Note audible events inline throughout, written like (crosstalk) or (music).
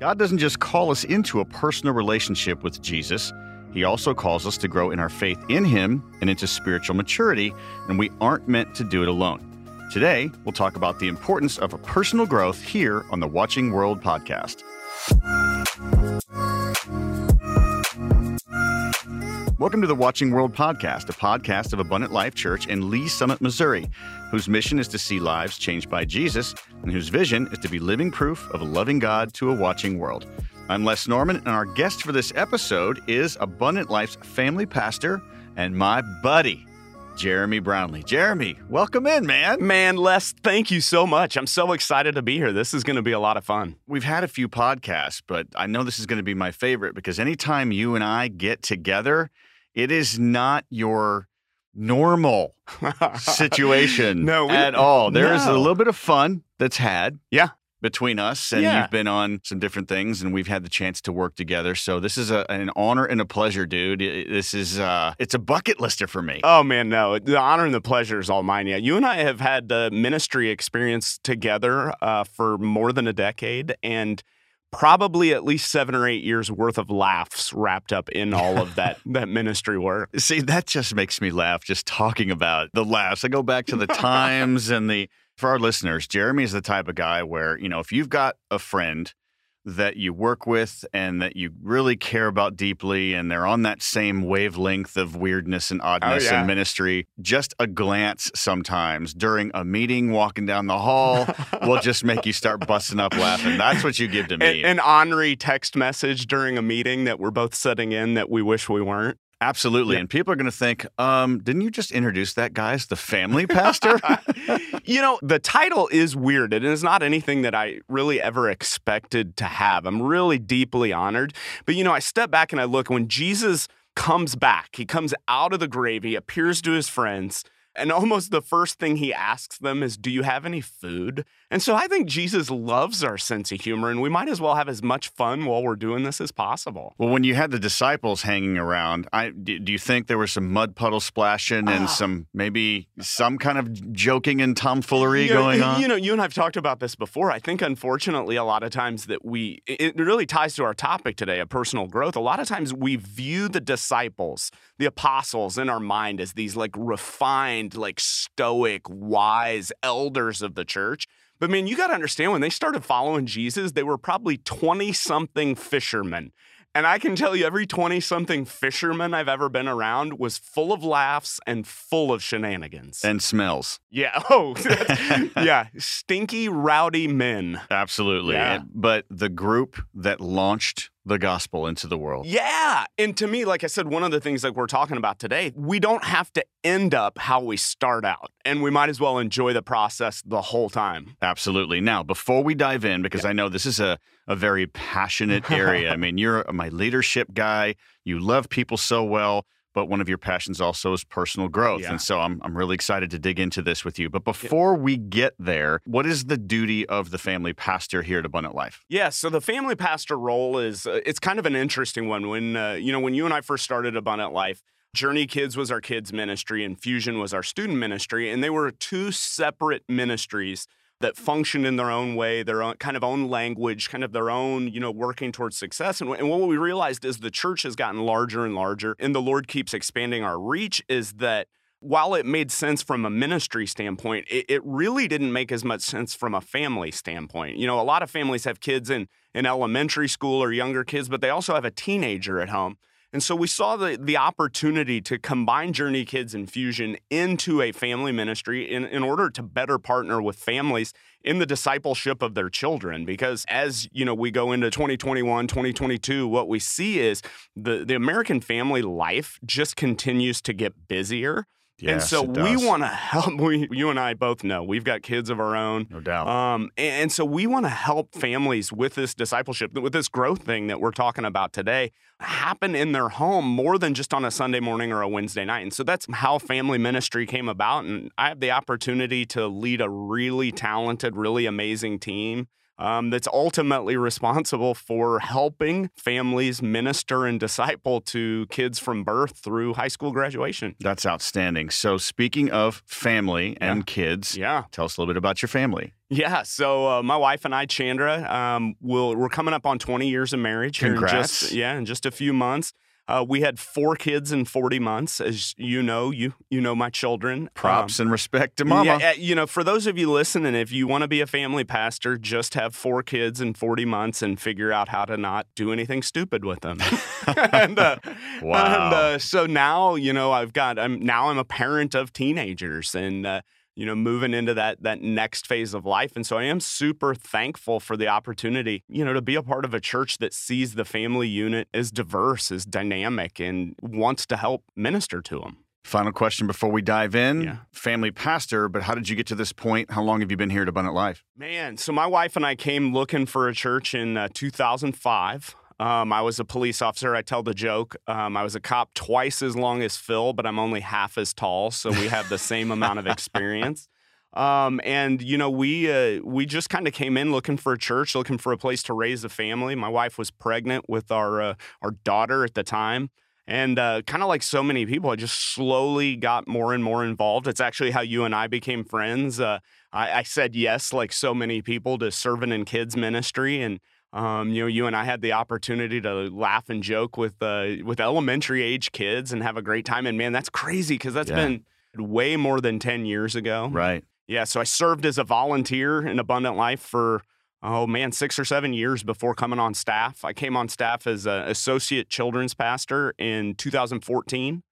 God doesn't just call us into a personal relationship with Jesus, He also calls us to grow in our faith in Him and into spiritual maturity, and we aren't meant to do it alone. Today, we'll talk about the importance of a personal growth here on the Watching World podcast. Welcome to the Watching World podcast, a podcast of Abundant Life Church in Lee's Summit, Missouri, whose mission is to see lives changed by Jesus and whose vision is to be living proof of a loving God to a watching world. I'm Les Norman, and our guest for this episode is Abundant Life's family pastor and my buddy, Jeremy Brownlee. Jeremy, welcome in, man. Man, Les, thank you so much. I'm so excited to be here. This is going to be a lot of fun. We've had a few podcasts, but I know this is going to be my favorite because anytime you and I get together, it is not your normal situation (laughs) no, we, at all. There no. is a little bit of fun that's had. Yeah. Between us, and Yeah. you've been on some different things, and we've had the chance to work together. So this is a, an honor and a pleasure, dude. This is uh, it's a bucket lister for me. Oh man, no! The honor and the pleasure is all mine. Yeah, you and I have had uh, ministry experience together uh, for more than a decade, and probably at least seven or eight years worth of laughs wrapped up in all of that (laughs) that ministry work. See, that just makes me laugh just talking about the laughs. I go back to the times and the for our listeners, Jeremy is the type of guy where, you know, if you've got a friend that you work with and that you really care about deeply and they're on that same wavelength of weirdness and oh, oddness yeah. and ministry, just a glance sometimes during a meeting walking down the hall will just make you start busting up laughing. That's what you give to (laughs) me. An, an ornery text message during a meeting that we're both sitting in that we wish we weren't. Absolutely. Yeah. And people are going to think, um, didn't you just introduce that guy as the family (laughs) pastor? (laughs) you know, the title is weird. It is not anything that I really ever expected to have. I'm really deeply honored. But, you know, I step back and I look when Jesus comes back, he comes out of the grave, he appears to his friends. And almost the first thing he asks them is, Do you have any food? And so I think Jesus loves our sense of humor, and we might as well have as much fun while we're doing this as possible. Well, when you had the disciples hanging around, I do, do you think there was some mud puddle splashing and Ah. some maybe some kind of joking and tomfoolery You know, going on? You know, you and I've talked about this before. I think, unfortunately, a lot of times that we, it it really ties to our topic today of personal growth. A lot of times we view the disciples, the apostles in our mind as these like refined, like stoic, wise elders of the church. But man, you got to understand when they started following Jesus, they were probably 20 something fishermen. And I can tell you, every 20 something fisherman I've ever been around was full of laughs and full of shenanigans. and smells. Yeah. (laughs) Oh, yeah. Stinky, rowdy men. Absolutely. Yeah. But the group that launched the gospel into the world. Yeah. And to me, like I said, one of the things that we're talking about today, we don't have to end up how we start out. And we might as well enjoy the process the whole time. Absolutely. Now, before we dive in, because I know this is a, a very passionate (laughs) area. I mean, you're my leadership guy. You love people so well, but one of your passions also is personal growth. Yeah. And so I'm, I'm really excited to dig into this with you. But before we get there, what is the duty of the family pastor here at Abundant Life? Yeah, so the family pastor role is uh, it's kind of an interesting one. When uh, you know when you and I first started Abundant Life, Journey Kids was our kids ministry and Fusion was our student ministry, and they were two separate ministries that function in their own way, their own kind of own language, kind of their own, you know, working towards success. And, and what we realized is the church has gotten larger and larger, and the Lord keeps expanding our reach. Is that while it made sense from a ministry standpoint, it, it really didn't make as much sense from a family standpoint. You know, a lot of families have kids in, in elementary school or younger kids, but they also have a teenager at home. And so we saw the, the opportunity to combine Journey Kids and Fusion into a family ministry in, in order to better partner with families in the discipleship of their children. Because as you know, we go into 2021, 2022, what we see is the, the American family life just continues to get busier. And so we want to help. (laughs) We, you and I both know we've got kids of our own. No doubt. Um, and, and so we want to help families with this discipleship, with this growth thing that we're talking about today, happen in their home more than just on a Sunday morning or a Wednesday night. And so that's how family ministry came about. And I have the opportunity to lead a really talented, really amazing team um, that's ultimately responsible for helping families minister and disciple to kids from birth through high school graduation. That's outstanding. So, speaking of family and Yeah. kids, Yeah. tell us a little bit about your family. Yeah, so uh, my wife and I, Chandra, um, will we're coming up on 20 years of marriage. Congrats. just, yeah, in just a few months. Uh, we had four kids in 40 months, as you know. You you know my children. Props Um, and respect to mama. Yeah, you know, for those of you listening, if you want to be a family pastor, just have four kids in 40 months and figure out how to not do anything stupid with them. (laughs) and, uh, Wow. And uh, so now, you know, I've got, I'm now I'm a parent of teenagers and, uh, you know, moving into that that next phase of life. And so I am super thankful for the opportunity, you know, to be a part of a church that sees the family unit as diverse, as dynamic, and wants to help minister to them. Final question before we dive in. Yeah. Family pastor, but how did you get to this point? How long have you been here at Abundant Life? Man, so my wife and I came looking for a church in uh, 2005. Um, I was a police officer. I tell the joke. Um, I was a cop twice as long as Phil, but I'm only half as tall, so we have the same amount of experience. Um, and you know, we uh, we just kind of came in looking for a church, looking for a place to raise a family. My wife was pregnant with our uh, our daughter at the time. And uh, kind of like so many people, I just slowly got more and more involved. It's actually how you and I became friends. Uh, I, I said yes, like so many people, to serving in kids ministry, and um, you know, you and I had the opportunity to laugh and joke with uh, with elementary age kids and have a great time. And man, that's crazy because that's Yeah. been way more than ten years ago. Right. Yeah, so I served as a volunteer in Abundant Life for oh man, six or seven years before coming on staff. I came on staff as an associate children's pastor in 2014,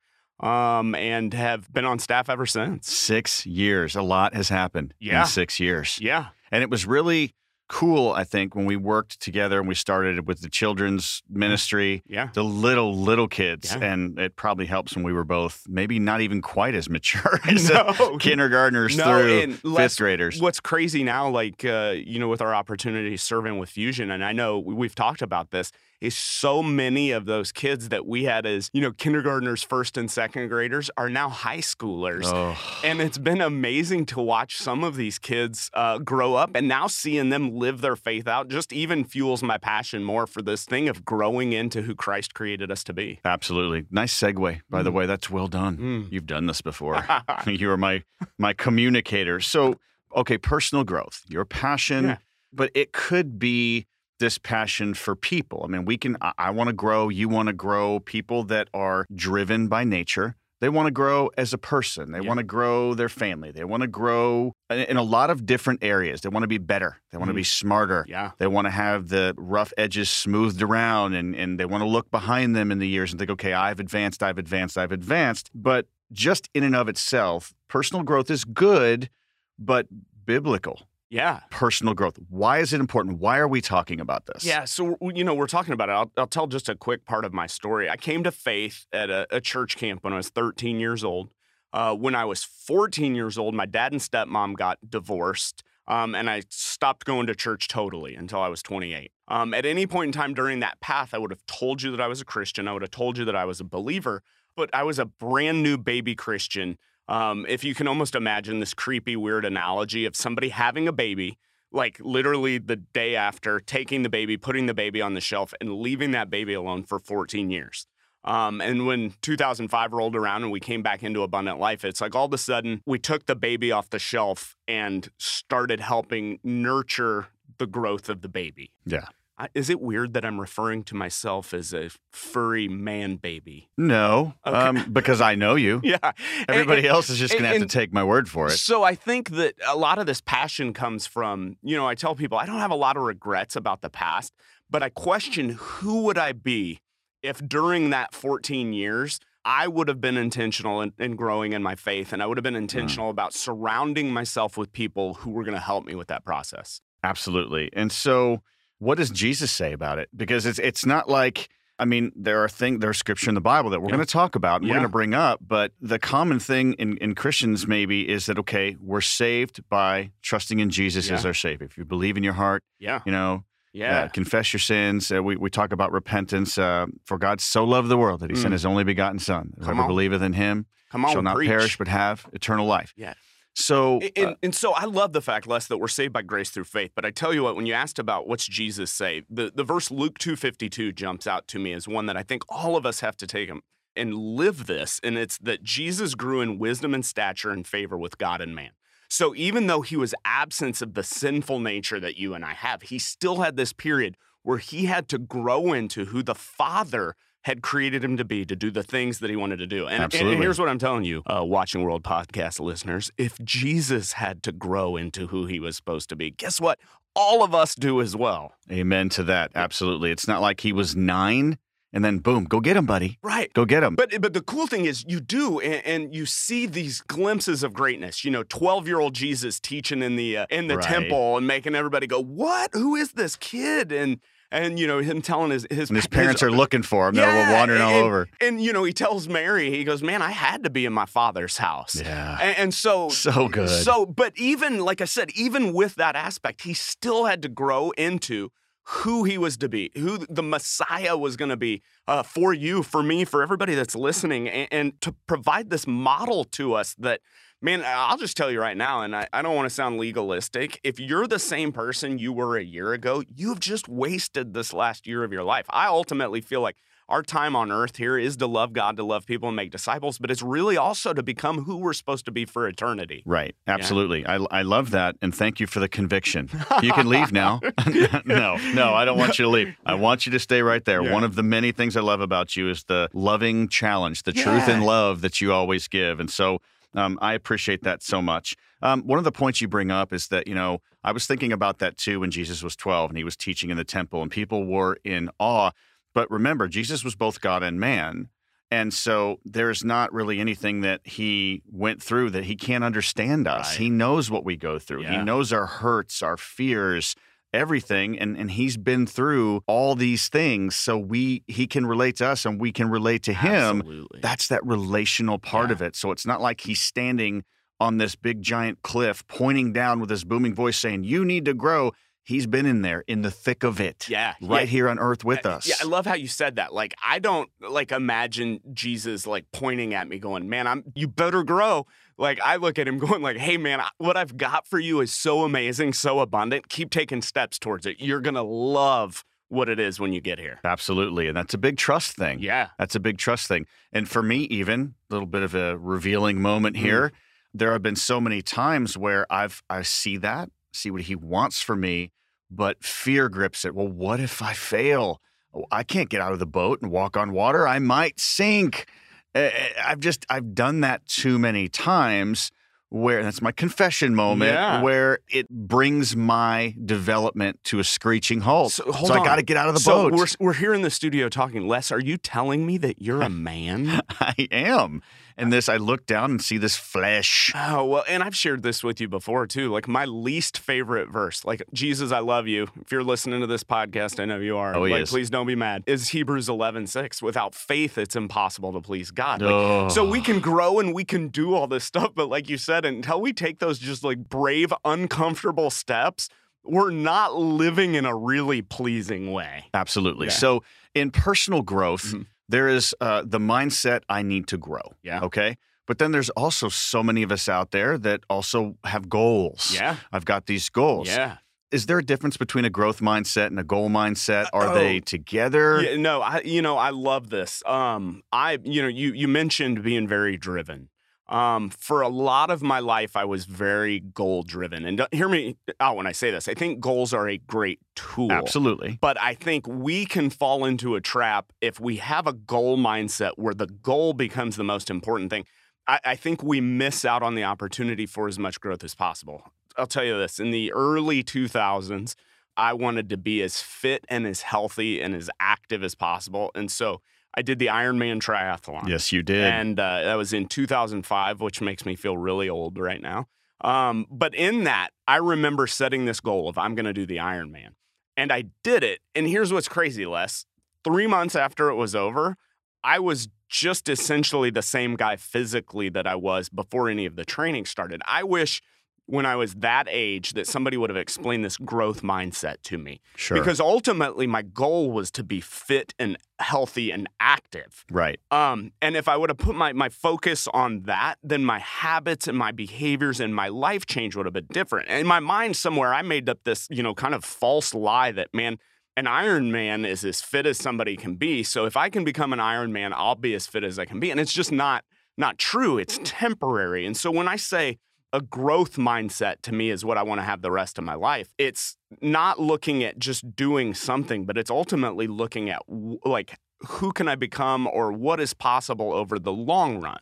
um, and have been on staff ever since. Six years. A lot has happened Yeah. in six years. Yeah, And it was really cool, I think, when we worked together and we started with the children's ministry, yeah, the little, little kids. Yeah. And it probably helps when we were both maybe not even quite as mature (laughs) as uh, No. (laughs) kindergartners No, through fifth graders. What's crazy now, like uh, you know, with our opportunity serving with Fusion, and I know we've talked about this, is so many of those kids that we had as you know kindergartners, first and second graders are now high schoolers. Oh, And it's been amazing to watch some of these kids uh, grow up and now seeing them live their faith out just even fuels my passion more for this thing of growing into who Christ created us to be. absolutely. Nice segue, by the Mm. way. That's well done. Mm. You've done this before. (laughs) (laughs) you are my my communicator. So, okay, personal growth, your passion, Yeah. but it could be this passion for people. I mean, we can. I, I want to grow. You want to grow. People that are driven by nature. They want to grow as a person. They Yeah. want to grow their family. They want to grow in, a lot of different areas. They want to be better. They want to Mhm. be smarter. yeah. They want to have the rough edges smoothed around and, and they want to look behind them in the years and think, okay, I've advanced, I've advanced, I've advanced. But just in and of itself, personal growth is good, but biblical Yeah. personal growth. Why is it important? Why are we talking about this? Yeah, so you know we're talking about it. I'll, I'll tell just a quick part of my story. I came to faith at a, a church camp when I was 13 years old. Uh, when I was 14 years old, my dad and stepmom got divorced, um, and I stopped going to church totally until I was 28. Um, at any point in time during that path, I would have told you that I was a Christian. I would have told you that I was a believer, but I was a brand new baby Christian. Um, if you can almost imagine this creepy, weird analogy of somebody having a baby like literally the day after taking the baby, putting the baby on the shelf, and leaving that baby alone for 14 years. Um, and when 2005 rolled around and we came back into abundant life, it's like all of a sudden we took the baby off the shelf and started helping nurture the growth of the baby. Yeah. Is it weird that I'm referring to myself as a furry man baby? No, Okay. um, because I know (laughs) you. Yeah. Everybody And- else is just going to have to take my word for it. So I think that a lot of this passion comes from, you know, I tell people I don't have a lot of regrets about the past, but I question who would I be if during that 14 years I would have been intentional in, in growing in my faith and I would have been intentional about surrounding myself with people who were going to help me with that process. Absolutely. And so, what does Jesus say about it? Because it's it's not like I mean, there are things there's scripture in the Bible that we're Yeah. going to talk about and we're going to bring up, but the common thing in, in Christians maybe is that okay, we're saved by trusting in Jesus as our Savior. If you believe in your heart, Yeah. you know, Yeah. uh, confess your sins. Uh, we, we talk about repentance. Uh, for God so loved the world that he sent Mm. his only begotten Son. Whoever believeth in him Come on, shall not preach. perish but have eternal life. Yeah. So, And, uh, and so I love the fact, Les, that we're saved by grace through faith. But I tell you what, when you asked about what's Jesus say, the, the verse Luke 2.52 jumps out to me as one that I think all of us have to take and live this. And it's that Jesus grew in wisdom and stature and favor with God and man. So even though he was absence of the sinful nature that you and I have, he still had this period where he had to grow into who the Father had created him to be to do the things that he wanted to do. And, and- and here's what I'm telling you, uh, Watching World podcast listeners: if Jesus had to grow into who he was supposed to be, guess what? All of us do as well. amen to that. Absolutely. It's not like he was nine and then boom, go get him, buddy. Right. Go get him. But but the cool thing is you do and, and you see these glimpses of greatness. You know, 12-year-old Jesus teaching in the uh, in the Right. temple and making everybody go, "What? Who is this kid?" and and you know, him telling his his, and his parents are looking for him. They're Yeah, wandering all and- over. And you know, he tells Mary, he goes, "Man, I had to be in my father's house." Yeah. And, and so So good. So, but even like I said, even with that aspect, he still had to grow into who he was to be, who the Messiah was going to be uh, for you, for me, for everybody that's listening, and, and to provide this model to us that. Man, I'll just tell you right now, and I, I don't want to sound legalistic. If you're the same person you were a year ago, you've just wasted this last year of your life. I ultimately feel like our time on earth here is to love God, to love people, and make disciples, but it's really also to become who we're supposed to be for eternity. Right. Absolutely. I, I love that. And thank you for the conviction. You can leave (laughs) now. (laughs) no, no, I don't want you to leave. (laughs) I want you to stay right there. Yeah. One of the many things I love about you is the loving challenge, the truth and love that you always give. And so um, I appreciate that so much. Um, one of the points you bring up is that, you know, I was thinking about that too when Jesus was 12 and he was teaching in the temple and people were in awe. But remember, Jesus was both God and man. And so there's not really anything that he went through that he can't understand us. Right. He knows what we go through. He knows our hurts, our fears, everything and and he's been through all these things so we he can relate to us and we can relate to him. Absolutely. That's that relational part Yeah. of it. So it's not like he's standing on this big giant cliff pointing down with his booming voice saying you need to grow. He's been in there in the thick of it. yeah. Right yeah. here on earth with us. Yeah, I love how you said that. Like, I don't like imagine Jesus like pointing at me, going, "Man, I'm you better grow." Like, I look at him (laughs) going, "Like, hey, man, what I've got for you is so amazing, so abundant. Keep taking steps towards it. You're gonna love what it is when you get here." Absolutely. And that's a big trust thing. Yeah, That's a big trust thing. And for me, even a little bit of a revealing moment Mm. here. There have been so many times where I've I see that, see what he wants for me, but fear grips it. Well, what if I fail? Oh, I can't get out of the boat and walk on water. I might sink. Eh, eh, I've just I've done that too many times where that's my confession moment Yeah. where it brings my development to a screeching halt. So, hold I on. got to get out of the so boat. we're we're here in the studio talking. Les, are you telling me that you're a (laughs) man? I am. And this, I look down and see this flesh. Oh, well, and I've shared this with you before too. Like my least favorite verse, like Jesus, I love you. If you're listening to this podcast, I know you are. Oh, like, is. please don't be mad. Is Hebrews 11, 6. Without faith, it's impossible to please God. Like, Oh. So we can grow and we can do all this stuff, but like you said, until we take those just like brave, uncomfortable steps, we're not living in a really pleasing way. Absolutely. Yeah. So, in personal growth, Mhm. There is uh, the mindset I need to grow. Yeah. Okay. But then there's also so many of us out there that also have goals. Yeah. I've got these goals. Yeah. Is there a difference between a growth mindset and a goal mindset? Are oh. they together? Yeah, no, I you know I love this. Um, I you know you you mentioned being very driven. Um, for a lot of my life, I was very goal driven, and hear me out when I say this. I think goals are a great tool. Absolutely. But I think we can fall into a trap if we have a goal mindset where the goal becomes the most important thing. I, I think we miss out on the opportunity for as much growth as possible. I'll tell you this in the early 2000s, I wanted to be as fit and as healthy and as active as possible. And so I did the Ironman triathlon. Yes, you did. And uh, that was in 2005, which makes me feel really old right now. Um, but in that, I remember setting this goal of I'm going to do the Ironman. And I did it. And here's what's crazy, Les. Three months after it was over, I was just essentially the same guy physically that I was before any of the training started. I wish when I was that age that somebody would have explained this growth mindset to me. Sure. Because ultimately my goal was to be fit and healthy and active. right. Um, and if I would have put my, my focus on that, then my habits and my behaviors and my life change would have been different. In my mind, somewhere, I made up this, you know, kind of false lie that, man, an Iron Man is as fit as somebody can be. So if I can become an Iron Man, I'll be as fit as I can be. And it's just not not true. It's temporary. And so when I say a growth mindset to me is what I want to have the rest of my life. It's not looking at just doing something, but it's ultimately looking at like who can I become or what is possible over the long run.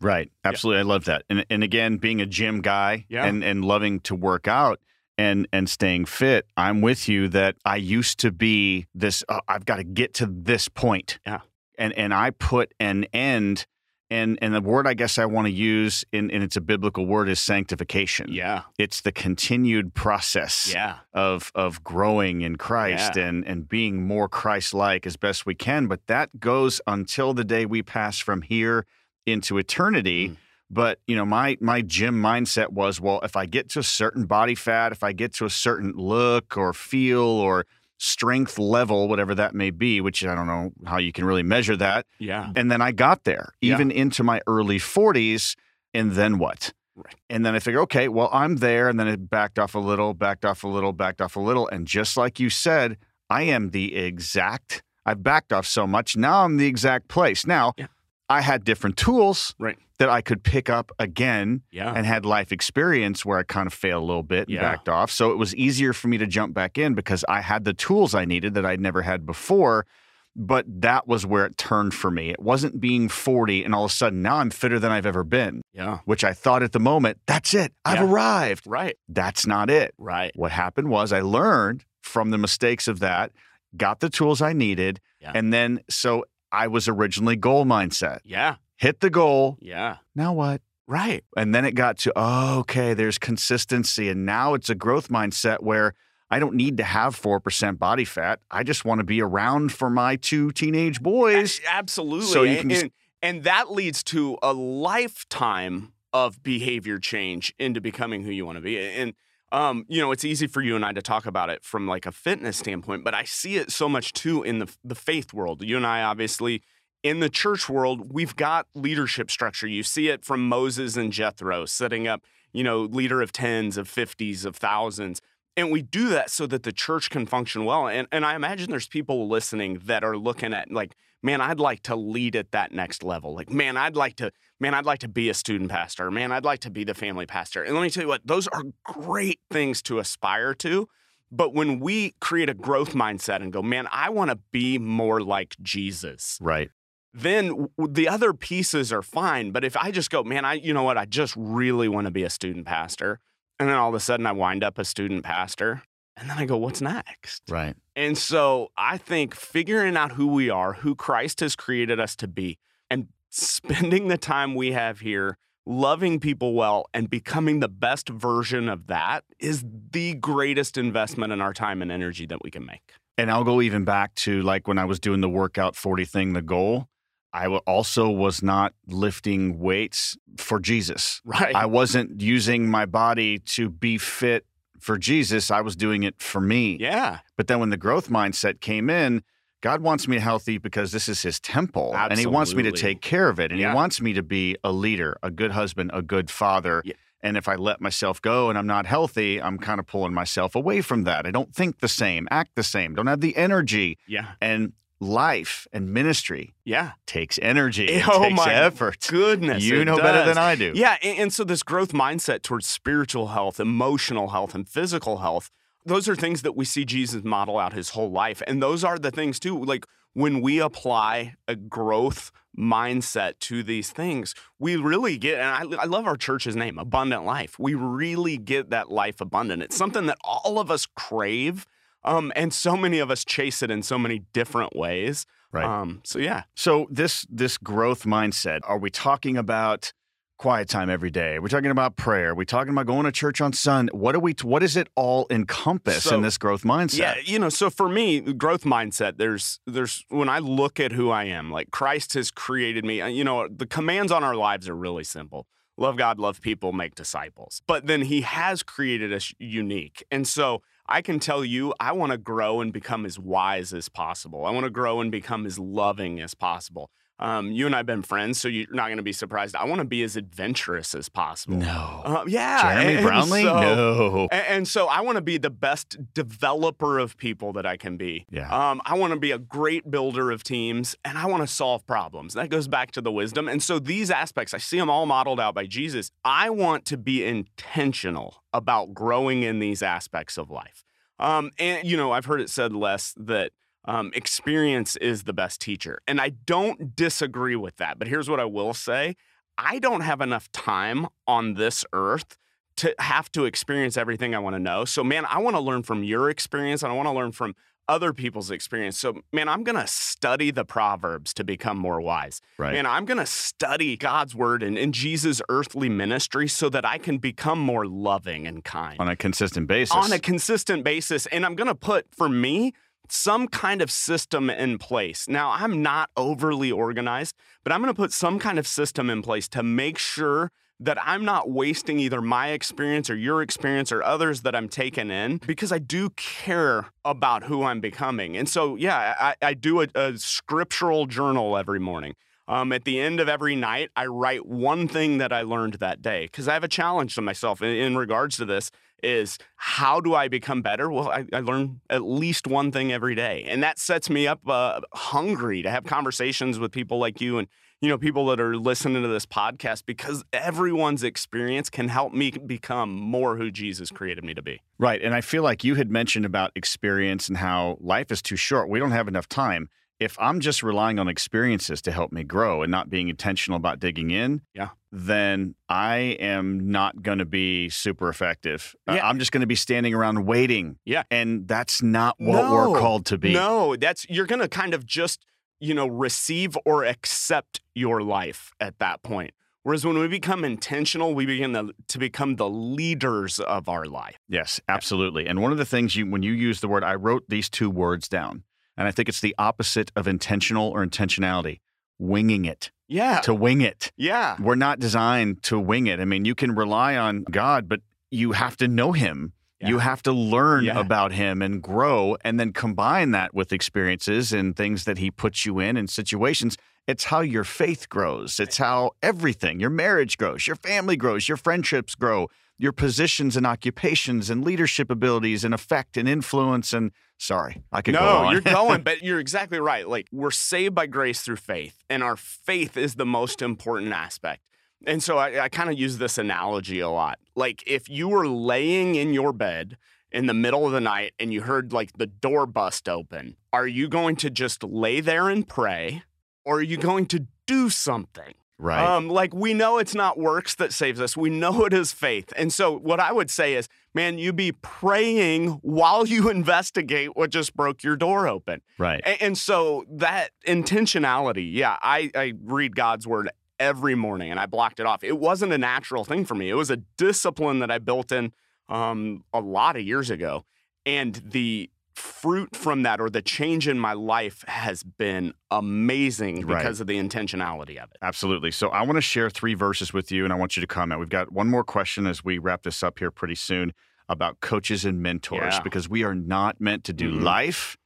Right. Absolutely. I love that. And and again, being a gym guy Yeah. and and loving to work out and and staying fit, I'm with you that I used to be this uh, I've got to get to this point. Yeah. And and I put an end and and the word I guess I want to use in and it's a biblical word is sanctification. Yeah. It's the continued process Yeah. of of growing in Christ Yeah. and and being more Christ-like as best we can, but that goes until the day we pass from here into eternity. Mm. But you know, my my gym mindset was, well, if I get to a certain body fat, if I get to a certain look or feel or strength level, whatever that may be, which I don't know how you can really measure that. Yeah. And then I got there, Yeah. even into my early 40s. And then what? Right. And then I figure, okay, well, I'm there. And then it backed off a little, backed off a little, backed off a little. And just like you said, I am the exact, I've backed off so much. Now I'm the exact place. Now, Yeah. I had different tools Right. that I could pick up again Yeah. and had life experience where I kind of failed a little bit and Yeah. backed off. So it was easier for me to jump back in because I had the tools I needed that I'd never had before. But that was where it turned for me. It wasn't being 40 and all of a sudden now I'm fitter than I've ever been, yeah. which I thought at the moment, that's it. I've Yeah. arrived. Right. That's not it. Right. What happened was I learned from the mistakes of that, got the tools I needed. And then, so I was originally goal mindset, Yeah. hit the goal. Yeah. Now what? Right. And then it got to, oh, okay, there's consistency. And now it's a growth mindset where I don't need to have 4% body fat. I just want to be around for my two teenage boys. A- Absolutely. So you and, can and, and that leads to a lifetime of behavior change into becoming who you want to be. And um, you know, it's easy for you and I to talk about it from like a fitness standpoint, but I see it so much too in the the faith world. You and I obviously in the church world, we've got leadership structure. You see it from Moses and Jethro setting up, you know, leader of tens, of fifties, of thousands. And we do that so that the church can function well. And, and I imagine there's people listening that are looking at like, man, I'd like to lead at that next level. Like, man, I'd like to, man, I'd like to be a student pastor. Man, I'd like to be the family pastor. And let me tell you what, those are great things to aspire to. But when we create a growth mindset and go, man, I want to be more like Jesus, Right. then the other pieces are fine. But if I just go, man, I, you know what, I just really want to be a student pastor. And then all of a sudden I wind up a student pastor. And then I go, what's next? Right. And so I think figuring out who we are, who Christ has created us to be, and spending the time we have here loving people well and becoming the best version of that is the greatest investment in our time and energy that we can make. And I'll go even back to like when I was doing the workout 40 thing, the goal. I also was not lifting weights for Jesus. Right. I wasn't using my body to be fit for Jesus. I was doing it for me. yeah. But then when the growth mindset came in, God wants me healthy because this is his temple and he wants me to take care of it. And Yeah. he wants me to be a leader, a good husband, a good father. Yeah. And if I let myself go and I'm not healthy, I'm kind of pulling myself away from that. I don't think the same, act the same, don't have the energy. Yeah. And life and ministry Yeah. takes energy. It (laughs) Oh takes my effort. Goodness. You know better than I do. Yeah, and, and so this growth mindset towards spiritual health, emotional health, and physical health, those are things that we see Jesus model out his whole life. And those are the things too, like when we apply a growth mindset to these things, we really get, and I, I love our church's name, Abundant Life. We really get that life abundant. It's something that all of us crave. Um, and so many of us chase it in so many different ways. Right. Um, so yeah, So this this growth mindset, are we talking about quiet time every day? We're talking about prayer. We're talking about going to church on Sunday. What do we what does it all encompass So- in this growth mindset? Yeah, you know, so for me, growth mindset, there's there's when I look at who I am, like Christ has created me, you know, the commands on our lives are really simple. love God, love people, make disciples. But then he has created us unique. And so I can tell you, I want to grow and become as wise as possible. I want to grow and become as loving as possible. Um, you and I have been friends, so you're not going to be surprised. I want to be as adventurous as possible. No. Uh, yeah. Jeremy and Brownlee? so- no. and, and so I want to be the best developer of people that I can be. Yeah. Um, I want to be a great builder of teams and I want to solve problems. That goes back to the wisdom. And so these aspects, I see them all modeled out by Jesus. I want to be intentional about growing in these aspects of life. Um, and, you know, I've heard it said less that um, experience is the best teacher. And I don't disagree with that. But here's what I will say I don't have enough time on this earth to have to experience everything I want to know. So, man, I want to learn from your experience and I want to learn from other people's experience. So, man, I'm going to study the Proverbs to become more wise. Right. Man, I'm going to study God's word and, and Jesus' earthly ministry so that I can become more loving and kind on a consistent basis. on a consistent basis. And I'm going to put, for me, some kind of system in place. Now, I'm not overly organized, but I'm going to put some kind of system in place to make sure that I'm not wasting either my experience or your experience or others that I'm taking in because I do care about who I'm becoming. And so, yeah, I, I do a, a scriptural journal every morning. Um, at the end of every night, I write one thing that I learned that day because I have a challenge to myself in, in regards to this is how do I become better? Well, I, I learn at least one thing every day. And that sets me up uh, hungry to have conversations with people like you and you know people that are listening to this podcast because everyone's experience can help me become more who Jesus created me to be. Right. And I feel like you had mentioned about experience and how life is too short. We don't have enough time. If I'm just relying on experiences to help me grow and not being intentional about digging in, Yeah. Then I am not going to be super effective. Uh, Yeah. I'm just going to be standing around waiting. Yeah. And that's not what we're called to be. No, that's you're going to kind of just, you know, receive or accept your life at that point. Whereas when we become intentional, we begin to, to become the leaders of our life. Yes, absolutely. And one of the things you, when you use the word, I wrote these two words down, and I think it's the opposite of intentional or intentionality winging it, Yeah. to wing it. yeah. We're not designed to wing it. I mean, you can rely on God, but you have to know Him. You have to learn Yeah. about Him and grow, and then combine that with experiences and things that He puts you in and situations. It's how your faith grows. It's how everything, your marriage grows, your family grows, your friendships grow, your positions and occupations and leadership abilities and effect and influence. And sorry, I could go No, on. you're going, (laughs) but you're exactly right. Like we're saved by grace through faith, and our faith is the most important aspect. And so I, I kind of use this analogy a lot. Like if you were laying in your bed in the middle of the night and you heard like the door bust open, are you going to just lay there and pray, or are you going to do something? Right. Um, like we know it's not works that saves us. We know it is faith. And so what I would say is, man, you be praying while you (laughs) investigate what just broke your door open. right. And, and so that intentionality, yeah, I, I read God's word every morning and I blocked it off. It wasn't a natural thing for me. It was a discipline that I built in um, a lot of years ago. And the fruit from that or the change in my life has been amazing Right. because of the intentionality of it. Absolutely. So I want to share three verses with you, and I want you to comment. We've got one more question as we wrap this up here pretty soon about coaches and mentors, Yeah. because we are not meant to do Mhm. life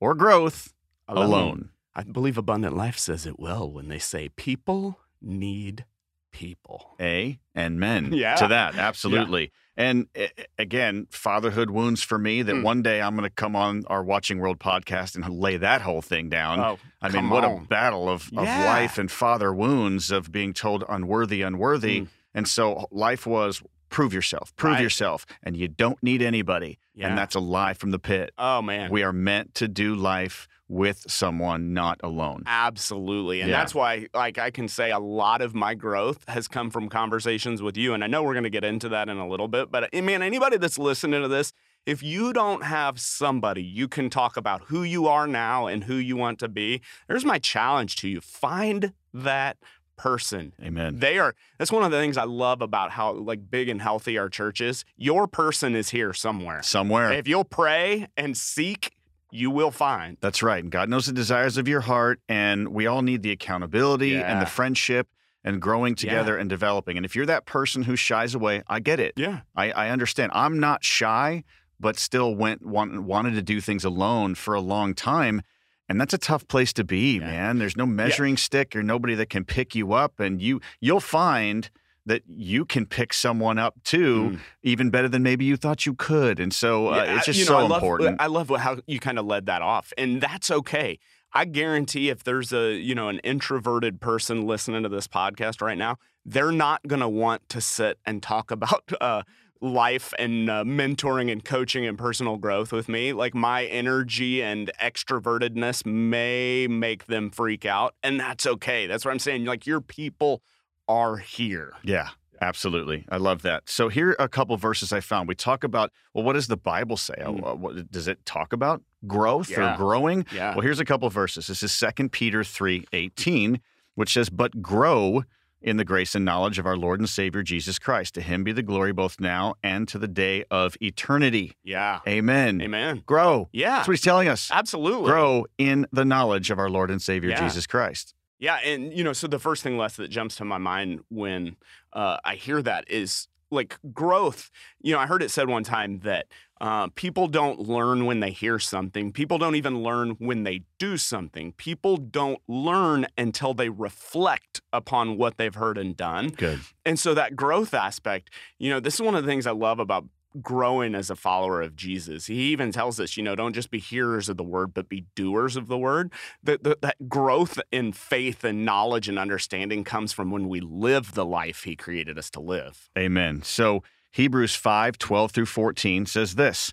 or growth alone. I believe Abundant Life says it well when they say people need people. A and men (laughs) Yeah. to that. Absolutely. And eh, again, fatherhood wounds for me that Mm. one day I'm going to come on our Watching World podcast and lay that whole thing down. Oh, I mean, what a battle of, of Yeah. life and father wounds of being told unworthy, unworthy. Mm. And so life was prove yourself, prove Right. yourself, and you don't need anybody. Yeah. And that's a lie from the pit. Oh man. We are meant to do life with someone, not alone. Absolutely. And Yeah. that's why like I can say a lot of my growth has come from conversations with you and I know we're going to get into that in a little bit, but eh, man, anybody that's listening to this, if you don't have somebody you can talk about who you are now and who you want to be, there's my challenge to you. Find that person. Amen. They are that's one of the things I love about how like big and healthy our church is. Your person is here somewhere. Somewhere. If you'll pray and seek, you will find. That's right. And God knows the desires of your heart. And we all need the accountability and the friendship and growing together and developing. And if you're that person who shies away, I get it. Yeah. I, I understand. I'm not shy, but still went want, wanted to do things alone for a long time. And that's a tough place to be, Yeah. man. There's no measuring stick or nobody that can pick you up. And you you'll find that you can pick someone up too, Mm. even better than maybe you thought you could. And so uh, Yeah, it's I- just know, so I love, important. I love how you kind of led that off, and that's okay. I guarantee if there's a you know an introverted person listening to this podcast right now, they're not going to want to sit and talk (laughs) about uh, life and uh, mentoring and coaching and personal growth with me. Like my energy and extrovertedness may make them freak out, and that's okay. That's what I'm saying. Like your people are here. Yeah, absolutely. I love that. So here are a couple verses I found. We talk about well, what does the Bible say? Mm. what- does it talk about growth Yeah. or growing? Yeah. Well, here's a couple verses. This is 2 Peter 3 18, which says, But grow in the grace and knowledge of our Lord and Savior Jesus Christ. To him be the glory both now and to the day of eternity. Yeah. Amen. Amen. Grow. Yeah. That's what he's telling us. Absolutely. Grow in the knowledge of our Lord and Savior Yeah. Jesus Christ. Yeah, and you know, so the first thing, Les, that jumps to my mind when uh, I hear that is like growth. You know, I heard it said one time that uh, people don't learn when they hear something. People don't even learn when they do something. People don't learn until they reflect upon what they've heard and done. Good. And so that growth aspect, you know, this is one of the things I love about growing as a follower of Jesus. He even tells us, you know, don't just be hearers of the word, but be doers of the word. That, that, that growth in faith and knowledge and understanding comes from when we live the life he created us to live. Amen. So Hebrews 5 12 through 14 says this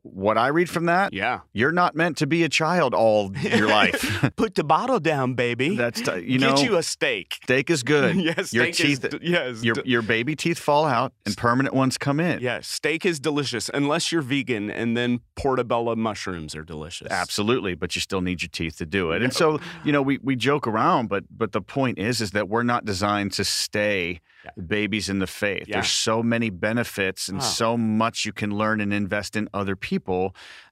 what I read from that, Yeah. you're not meant to be a child all your (laughs) life. (laughs) Put the bottle down, baby. That's t- you know, Get you a steak. steak is good. (laughs) yes, Your teeth- is, yes, your your baby teeth fall out and permanent ones come in. yeah, steak is delicious unless you're vegan, and then portobello mushrooms are delicious. Absolutely, but you still need your teeth to do it. And so, you know, we, we joke around, but but the point is is that we're not designed to stay Yeah. babies in the faith. Yeah. There's so many benefits and Wow. so much you can learn and invest in other people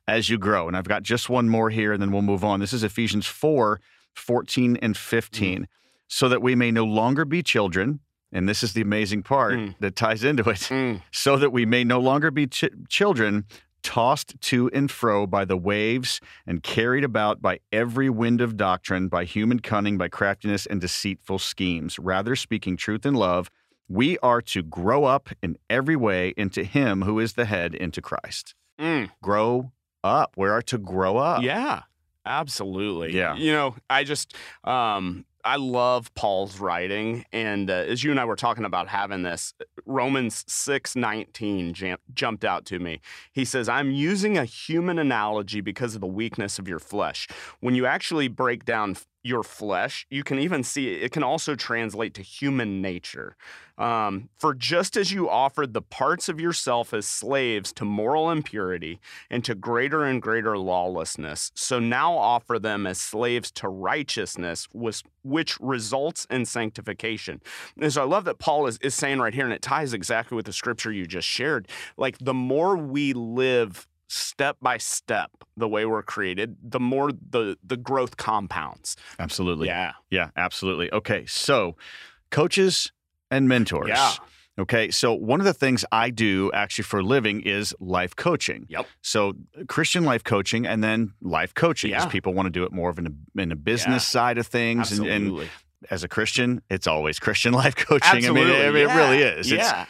as you grow. And I've got just one more here and then we'll move on. This is Ephesians 4, 14 and 15. So that we may no longer be children, and this is the amazing part Mm. that ties into it. Mm. so that we may no longer be ch- children tossed to and fro by the waves and carried about by every wind of doctrine, by human cunning, by craftiness and deceitful schemes. Rather, speaking truth in love, we are to grow up in every way into Him who is the head, into Christ. Mm. Grow up. We are to grow up. Yeah, absolutely. Yeah. You know, I just, um, I love Paul's writing. And uh, as you and I were talking about having this, Romans 6 19 jam- jumped out to me. He says, I'm using a human analogy because of the weakness of your flesh. When you actually break down your flesh, you can even see it can also translate to human nature. Um, for just as you offered the parts of yourself as slaves to moral impurity, and to greater and greater lawlessness. So now offer them as slaves to righteousness, which, which results in sanctification. And so I love that Paul is, is saying right here, and it ties exactly with the scripture you just shared. Like the more we live step by step the way we're created, the more the the growth compounds. Absolutely. Yeah. Yeah, absolutely. Okay, so coaches and mentors. Yeah. Okay, so one of the things I do actually for a living is life coaching. Yep. So Christian life coaching and then life coaching, Yeah. people want to do it more of in a, in a business Yeah. side of things. And, and as a Christian, it's always Christian (laughs) life coaching. Absolutely. I mean, it, it yeah. really is. Yeah. it's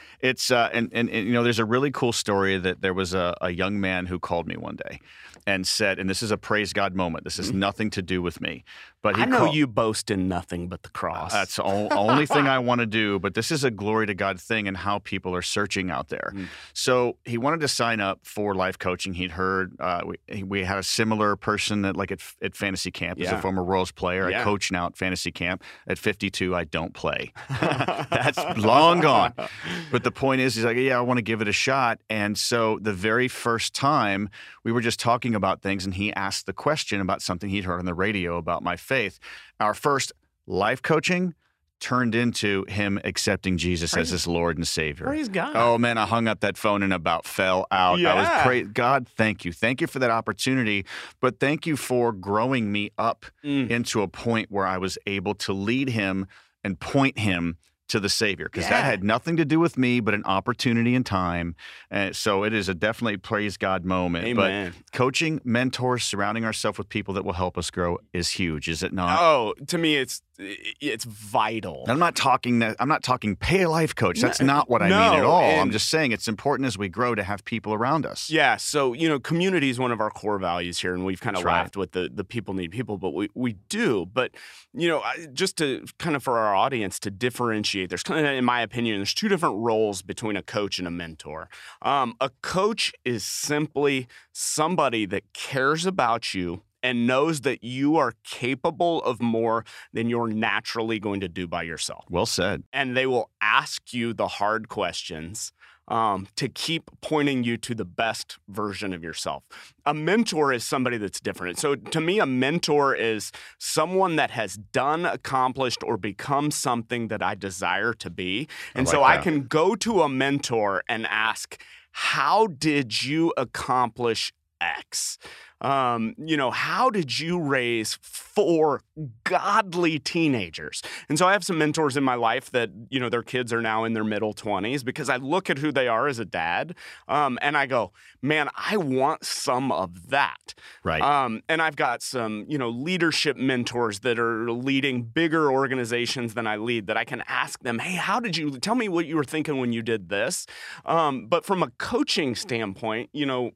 uh, and, and and you know, there's a really cool story that there was a, a young man who called me one day and said, and this is a praise God moment. This has nothing to do with me, but he. I know called- you boast in nothing but the cross. that's the only thing I want to do. But this is a glory to God thing and how people are searching out there. Mm. So he wanted to sign up for life coaching. He'd heard uh, we, we had a similar person that like at, at fantasy camp as a former Royals player. I coach now at fantasy camp. At 52, I don't play. (laughs) That's (laughs) long gone. But the point is, he's like, yeah, I want to give it a shot. And so the very first time we were just talking about things, and he asked the question about something he'd heard on the radio about my faith. Our first life coaching turned into him accepting Jesus Praise- as his Lord and Savior. Praise God. Oh man, I hung up that phone and about fell out. I was Yeah. pray God, thank you. Thank you for that opportunity, but thank you for growing me up Mm. into a point where I was able to lead him and point him to the Savior because that had nothing to do with me, but an opportunity in time. And so it is a definitely praise God moment. Amen. But coaching, mentors, surrounding ourselves with people that will help us grow is huge, is it not? Oh, to me, it's it's vital. I'm not talking that I'm not talking pay a life coach. That's No, not what I mean at no, all. I'm just saying it's important as we grow to have people around us. Yeah, so you know, community is one of our core values here, and we've kind of That's right. laughed with the the people need people, but we we do. But you know, just to kind of for our audience to differentiate, there's kind of, in my opinion, there's two different roles between a coach and a mentor. Um, a coach is simply somebody that cares about you. And knows that you are capable of more than you're naturally going to do by yourself Well said. and they will ask you the hard questions um, to keep pointing you to the best version of yourself. A mentor is somebody that's different. So to me, a mentor is someone that has done, accomplished, or become something that I desire to be. And I so like I can go to a mentor and ask, How did you accomplish X? Um, you know, how did you raise four godly teenagers? And so I have some mentors in my life that, you know, their kids are now in their middle 20s because I look at who they are as a dad um, and I go, man, I want some of that. Right. Um, and I've got some, you know, leadership mentors that are leading bigger organizations than I lead that I can ask them, hey, how did you tell me what you were thinking when you did this? Um, but from a coaching standpoint, you know,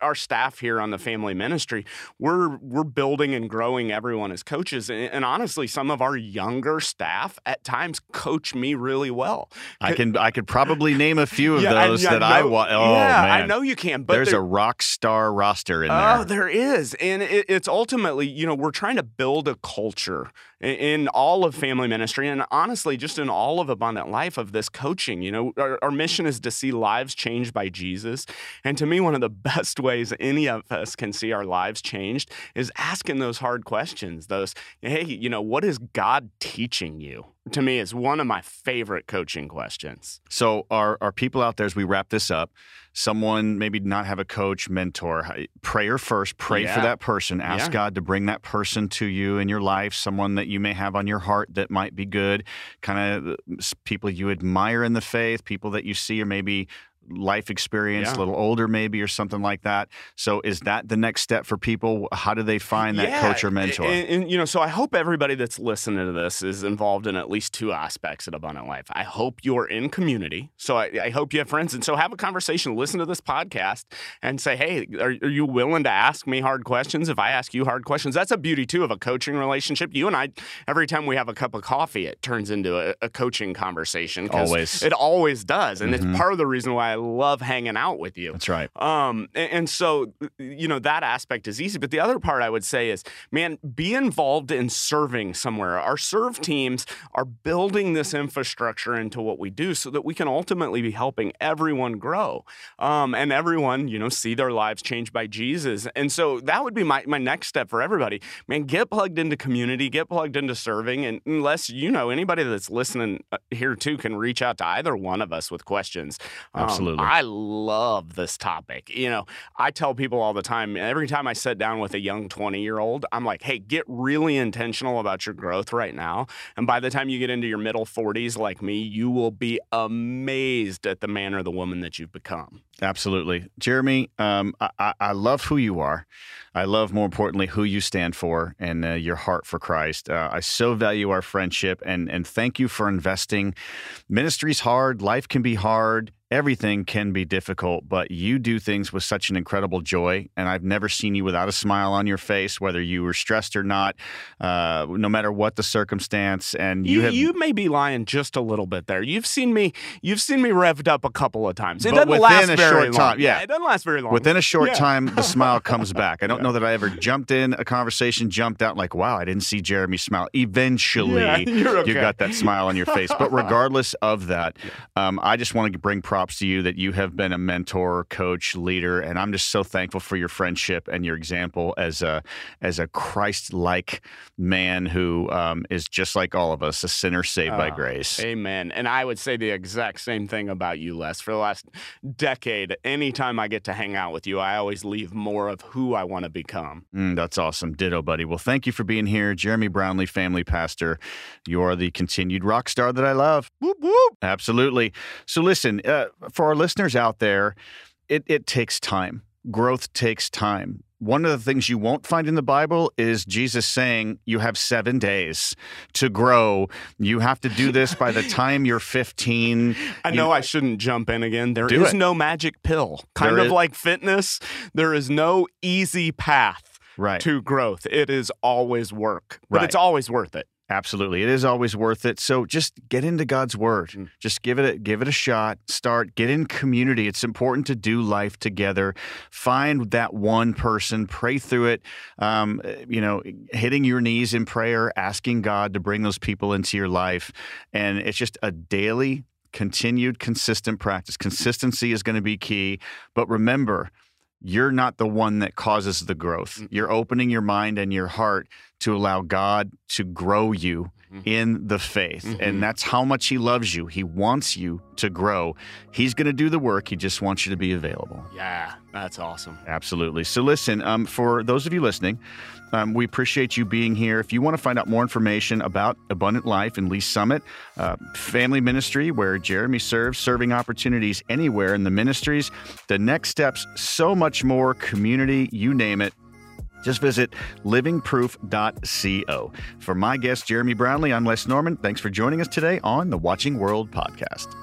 our staff here on the family ministry, we're we're building and growing everyone as coaches, and, and honestly, some of our younger staff at times coach me really well. I can I could probably name a few (laughs) of Yeah, I- those yeah, that I want. Oh yeah, man, I know you can, but there's there- a rock star roster in there Oh, there. there is. And it, it's ultimately, you know, we're trying to build a culture in, all of family ministry and honestly, just in all of abundant life of this coaching. You know, our, our mission is to see lives changed by Jesus. And to me, one of the (laughs) best ways any of us can see our lives changed is asking those hard questions. Those, hey, you know, what is God teaching you? To me, is one of my favorite coaching questions. So, are are people out there as we wrap this up? Someone maybe not have a coach, mentor, prayer first. Pray for that person. Ask Yeah. God to bring that person to you in your life. Someone that you may have on your heart that might be good. Kind of uh, people you admire in the faith. People that you see or maybe life experience, Yeah. a little older maybe, or something like that. So, is that the next step for people? How do they find that coach or mentor? And, and, you know, so I hope everybody that's listening to this is involved in at least two aspects of Abundant Life. I hope you're in community. So I, I hope you have friends. And so have a conversation, listen to this podcast and say, hey, are, are you willing to ask me hard questions if I ask you hard questions? That's a beauty, too, of a coaching relationship. You and I, every time we have a cup of coffee, it turns into a, a coaching conversation. Always. It always does. And Mhm. it's part of the reason why I love hanging out with you. That's right. Um, and, and so, you know, that aspect is easy. But the other part I would say is, man, be involved in serving somewhere. Our serve teams are building this infrastructure into what we do so that we can ultimately be helping everyone grow um, and everyone, you know, see their lives changed by Jesus. And so that would be my, my next step for everybody. Man, get plugged into community, get plugged into serving. And unless, you know, anybody that's listening uh, here too can reach out to either one of us with questions. Um, Absolutely. I love this topic. You know, I tell people all the time, every time I sit down with a young 20 year old, I'm like, hey, get really intentional about your growth right now. And by the time you get into your middle 40s like me, you will be amazed at the man or the woman that you've become. Absolutely. Jeremy, um, I, I- I love who you are. I love, more importantly, who you stand for and uh, your heart for Christ. Uh, I so value our friendship and, and thank you for investing. Ministry's hard, life can be hard. Everything can be difficult, but you do things with such an incredible joy. And I've never seen you without a smile on your face, whether you were stressed or not, uh, no matter what the circumstance. And you, You, have. you may be lying just a little bit there. You've seen me. You've seen me revved up a couple of times. It doesn't within last a very short long. time, yeah. it doesn't last very long. Within a short Yeah. time, the (laughs) smile comes back. I don't know that I ever jumped in a conversation, jumped out like, wow, I didn't see Jeremy smile. Eventually, Yeah, (laughs) okay. you got that smile on your face. But (laughs) regardless of that, um, I just want to bring props to you that you have been a mentor, coach, leader, and I'm just so thankful for your friendship and your example as a as a Christ-like man who um, is just like all of us, a sinner saved by Oh, grace. Amen. And I would say the exact same thing about you, Les. For the last decade, anytime I get to hang out with you, I always leave more of who I want to become. Mm, that's awesome. Ditto, buddy. Well, thank you for being here. Jeremy Brownlee, family pastor. You are the continued rock star that I love. Whoop whoop. Absolutely. So, listen, uh, for our listeners out there, it, it takes time. Growth takes time. One of the things you won't find in the Bible is Jesus saying you have seven days to grow. You have to do this by the time you're 15. I You- know I shouldn't jump in again. There is it. no magic pill. Kind There of is- like fitness, there is no easy path Right. to growth. It is always work, but Right. it's always worth it. Absolutely. It is always worth it. So just get into God's word. Mm. Just give it a, give it a shot. Start get in community. It's important to do life together. Find that one person, pray through it. Um, you know, hitting your knees in prayer, asking God to bring those people into your life. And it's just a daily continued consistent practice. Consistency is going to be key, but remember, you're not the one that causes the growth. Mm. You're opening your mind and your heart to allow God to grow you Mhm. in the faith. Mhm. And that's how much He loves you. He wants you to grow. He's going to do the work. He just wants you to be available. Yeah, that's awesome. Absolutely. So, listen, um, for those of you listening, um, we appreciate you being here. If you want to find out more information about Abundant Life and Lee's Summit, uh, family ministry where Jeremy serves, serving opportunities anywhere in the ministries, the next steps, so much more, community, you name it. Just visit livingproof.co. For my guest, Jeremy Brownlee, I'm Les Norman. Thanks for joining us today on the Watching World podcast.